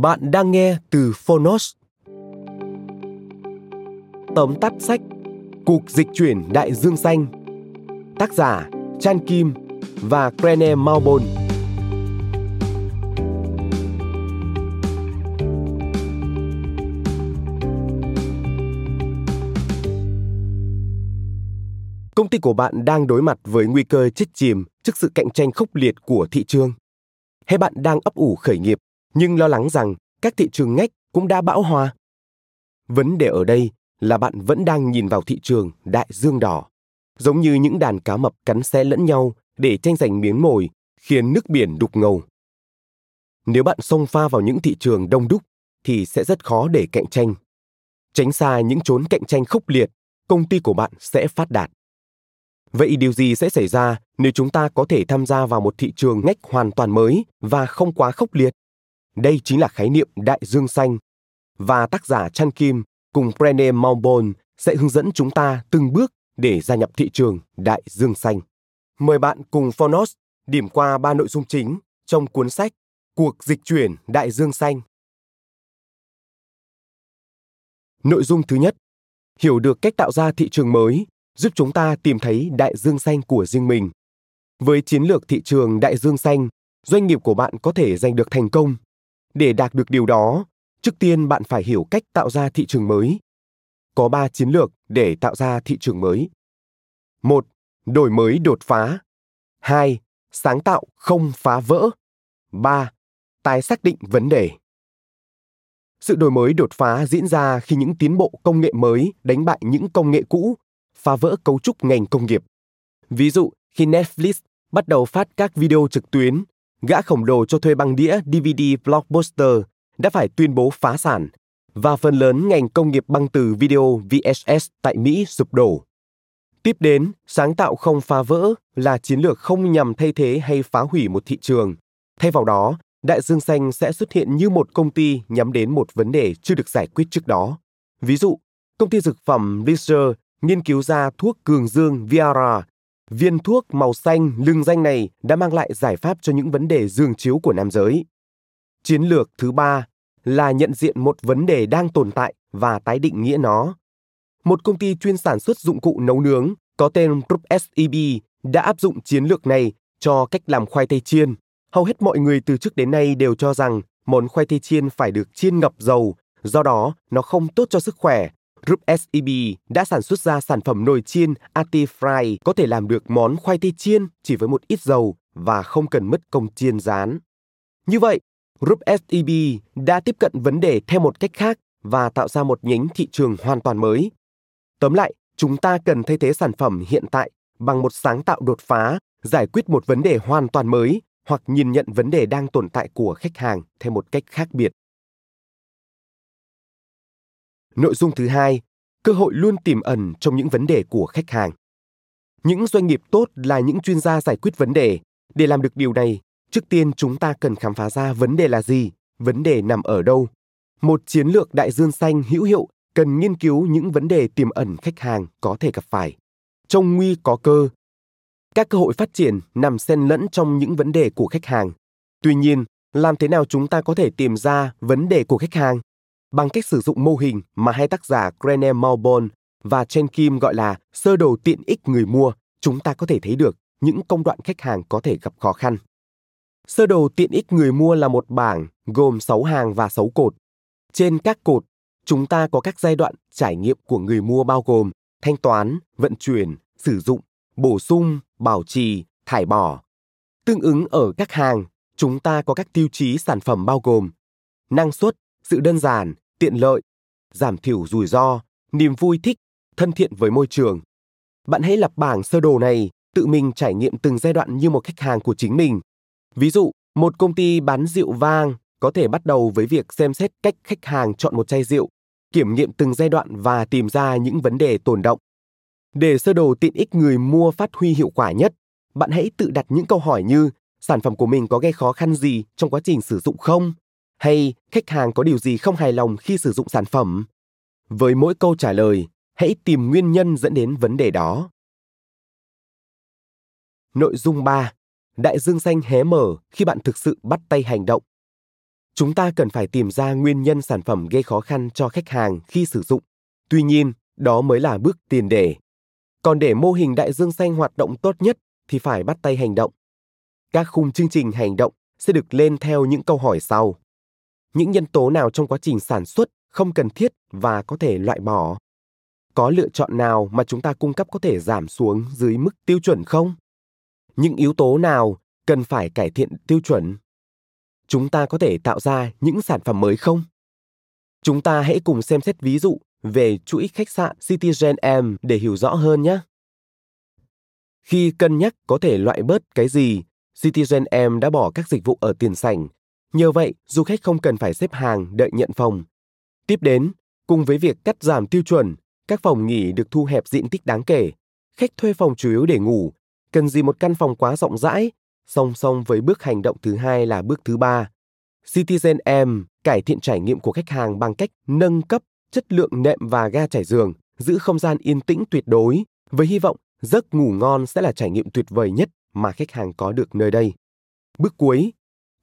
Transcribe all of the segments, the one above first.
Bạn đang nghe từ Phonos. Tóm tắt sách Cuộc dịch chuyển đại dương xanh Tác giả, Chan Kim và Krene Maubon Công ty của bạn đang đối mặt với nguy cơ chết chìm trước sự cạnh tranh khốc liệt của thị trường. Hay bạn đang ấp ủ khởi nghiệp nhưng lo lắng rằng các thị trường ngách cũng đã bão hòa. Vấn đề ở đây là bạn vẫn đang nhìn vào thị trường đại dương đỏ, giống như những đàn cá mập cắn xé lẫn nhau để tranh giành miếng mồi, khiến nước biển đục ngầu. Nếu bạn xông pha vào những thị trường đông đúc thì sẽ rất khó để cạnh tranh. Tránh xa những chốn cạnh tranh khốc liệt, công ty của bạn sẽ phát đạt. Vậy điều gì sẽ xảy ra nếu chúng ta có thể tham gia vào một thị trường ngách hoàn toàn mới và không quá khốc liệt? Đây chính là khái niệm đại dương xanh. Và tác giả Chan Kim cùng Brené Maubon sẽ hướng dẫn chúng ta từng bước để gia nhập thị trường đại dương xanh. Mời bạn cùng Phonos điểm qua ba nội dung chính trong cuốn sách Cuộc dịch chuyển đại dương xanh. Nội dung thứ nhất, hiểu được cách tạo ra thị trường mới giúp chúng ta tìm thấy đại dương xanh của riêng mình. Với chiến lược thị trường đại dương xanh, doanh nghiệp của bạn có thể giành được thành công để đạt được điều đó, trước tiên bạn phải hiểu cách tạo ra thị trường mới. Có 3 chiến lược để tạo ra thị trường mới. 1. Đổi mới đột phá. 2. Sáng tạo không phá vỡ. 3. Tái xác định vấn đề. Sự đổi mới đột phá diễn ra khi những tiến bộ công nghệ mới đánh bại những công nghệ cũ, phá vỡ cấu trúc ngành công nghiệp. Ví dụ, khi Netflix bắt đầu phát các video trực tuyến gã khổng lồ cho thuê băng đĩa DVD Blockbuster đã phải tuyên bố phá sản và phần lớn ngành công nghiệp băng từ video VHS tại Mỹ sụp đổ. Tiếp đến, sáng tạo không phá vỡ là chiến lược không nhằm thay thế hay phá hủy một thị trường. Thay vào đó, đại dương xanh sẽ xuất hiện như một công ty nhắm đến một vấn đề chưa được giải quyết trước đó. Ví dụ, công ty dược phẩm Lister nghiên cứu ra thuốc cường dương Viara Viên thuốc màu xanh lưng danh này đã mang lại giải pháp cho những vấn đề dương chiếu của nam giới. Chiến lược thứ ba là nhận diện một vấn đề đang tồn tại và tái định nghĩa nó. Một công ty chuyên sản xuất dụng cụ nấu nướng có tên Group SEB đã áp dụng chiến lược này cho cách làm khoai tây chiên. Hầu hết mọi người từ trước đến nay đều cho rằng món khoai tây chiên phải được chiên ngập dầu, do đó nó không tốt cho sức khỏe Group SEB đã sản xuất ra sản phẩm nồi chiên Ati Fry có thể làm được món khoai tây chiên chỉ với một ít dầu và không cần mất công chiên rán. Như vậy, Group SEB đã tiếp cận vấn đề theo một cách khác và tạo ra một nhánh thị trường hoàn toàn mới. Tóm lại, chúng ta cần thay thế sản phẩm hiện tại bằng một sáng tạo đột phá, giải quyết một vấn đề hoàn toàn mới hoặc nhìn nhận vấn đề đang tồn tại của khách hàng theo một cách khác biệt. Nội dung thứ hai, cơ hội luôn tiềm ẩn trong những vấn đề của khách hàng. Những doanh nghiệp tốt là những chuyên gia giải quyết vấn đề. Để làm được điều này, trước tiên chúng ta cần khám phá ra vấn đề là gì, vấn đề nằm ở đâu. Một chiến lược đại dương xanh hữu hiệu cần nghiên cứu những vấn đề tiềm ẩn khách hàng có thể gặp phải. trong nguy có cơ. Các cơ hội phát triển nằm xen lẫn trong những vấn đề của khách hàng. Tuy nhiên, làm thế nào chúng ta có thể tìm ra vấn đề của khách hàng? Bằng cách sử dụng mô hình mà hai tác giả Grenell Malbon và Chen Kim gọi là sơ đồ tiện ích người mua, chúng ta có thể thấy được những công đoạn khách hàng có thể gặp khó khăn. Sơ đồ tiện ích người mua là một bảng gồm 6 hàng và 6 cột. Trên các cột, chúng ta có các giai đoạn trải nghiệm của người mua bao gồm thanh toán, vận chuyển, sử dụng, bổ sung, bảo trì, thải bỏ. Tương ứng ở các hàng, chúng ta có các tiêu chí sản phẩm bao gồm năng suất, sự đơn giản, tiện lợi, giảm thiểu rủi ro, niềm vui thích, thân thiện với môi trường. Bạn hãy lập bảng sơ đồ này, tự mình trải nghiệm từng giai đoạn như một khách hàng của chính mình. Ví dụ, một công ty bán rượu vang có thể bắt đầu với việc xem xét cách khách hàng chọn một chai rượu, kiểm nghiệm từng giai đoạn và tìm ra những vấn đề tồn động. Để sơ đồ tiện ích người mua phát huy hiệu quả nhất, bạn hãy tự đặt những câu hỏi như sản phẩm của mình có gây khó khăn gì trong quá trình sử dụng không? Hay khách hàng có điều gì không hài lòng khi sử dụng sản phẩm? Với mỗi câu trả lời, hãy tìm nguyên nhân dẫn đến vấn đề đó. Nội dung 3. Đại dương xanh hé mở khi bạn thực sự bắt tay hành động. Chúng ta cần phải tìm ra nguyên nhân sản phẩm gây khó khăn cho khách hàng khi sử dụng. Tuy nhiên, đó mới là bước tiền đề. Còn để mô hình đại dương xanh hoạt động tốt nhất thì phải bắt tay hành động. Các khung chương trình hành động sẽ được lên theo những câu hỏi sau. Những nhân tố nào trong quá trình sản xuất không cần thiết và có thể loại bỏ? Có lựa chọn nào mà chúng ta cung cấp có thể giảm xuống dưới mức tiêu chuẩn không? Những yếu tố nào cần phải cải thiện tiêu chuẩn? Chúng ta có thể tạo ra những sản phẩm mới không? Chúng ta hãy cùng xem xét ví dụ về chuỗi khách sạn Citizen M để hiểu rõ hơn nhé. Khi cân nhắc có thể loại bớt cái gì, Citizen M đã bỏ các dịch vụ ở tiền sảnh. Nhờ vậy, du khách không cần phải xếp hàng đợi nhận phòng. Tiếp đến, cùng với việc cắt giảm tiêu chuẩn, các phòng nghỉ được thu hẹp diện tích đáng kể. Khách thuê phòng chủ yếu để ngủ, cần gì một căn phòng quá rộng rãi, song song với bước hành động thứ hai là bước thứ ba. Citizen M cải thiện trải nghiệm của khách hàng bằng cách nâng cấp chất lượng nệm và ga trải giường, giữ không gian yên tĩnh tuyệt đối, với hy vọng giấc ngủ ngon sẽ là trải nghiệm tuyệt vời nhất mà khách hàng có được nơi đây. Bước cuối,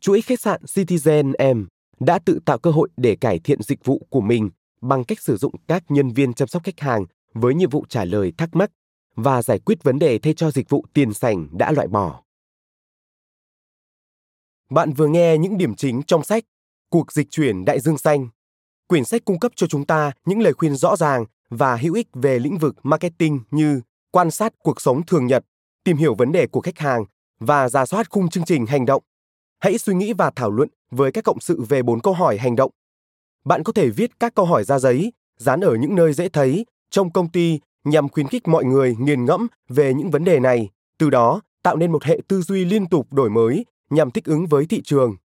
chuỗi khách sạn Citizen M đã tự tạo cơ hội để cải thiện dịch vụ của mình bằng cách sử dụng các nhân viên chăm sóc khách hàng với nhiệm vụ trả lời thắc mắc và giải quyết vấn đề thay cho dịch vụ tiền sảnh đã loại bỏ. Bạn vừa nghe những điểm chính trong sách Cuộc dịch chuyển đại dương xanh. Quyển sách cung cấp cho chúng ta những lời khuyên rõ ràng và hữu ích về lĩnh vực marketing như quan sát cuộc sống thường nhật, tìm hiểu vấn đề của khách hàng và ra soát khung chương trình hành động. Hãy suy nghĩ và thảo luận với các cộng sự về bốn câu hỏi hành động. Bạn có thể viết các câu hỏi ra giấy, dán ở những nơi dễ thấy trong công ty nhằm khuyến khích mọi người nghiền ngẫm về những vấn đề này, từ đó tạo nên một hệ tư duy liên tục đổi mới nhằm thích ứng với thị trường.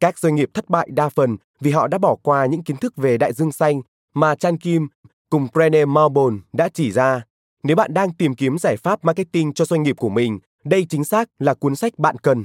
Các doanh nghiệp thất bại đa phần vì họ đã bỏ qua những kiến thức về đại dương xanh mà Chan Kim cùng Brené Malbon đã chỉ ra. Nếu bạn đang tìm kiếm giải pháp marketing cho doanh nghiệp của mình, đây chính xác là cuốn sách bạn cần.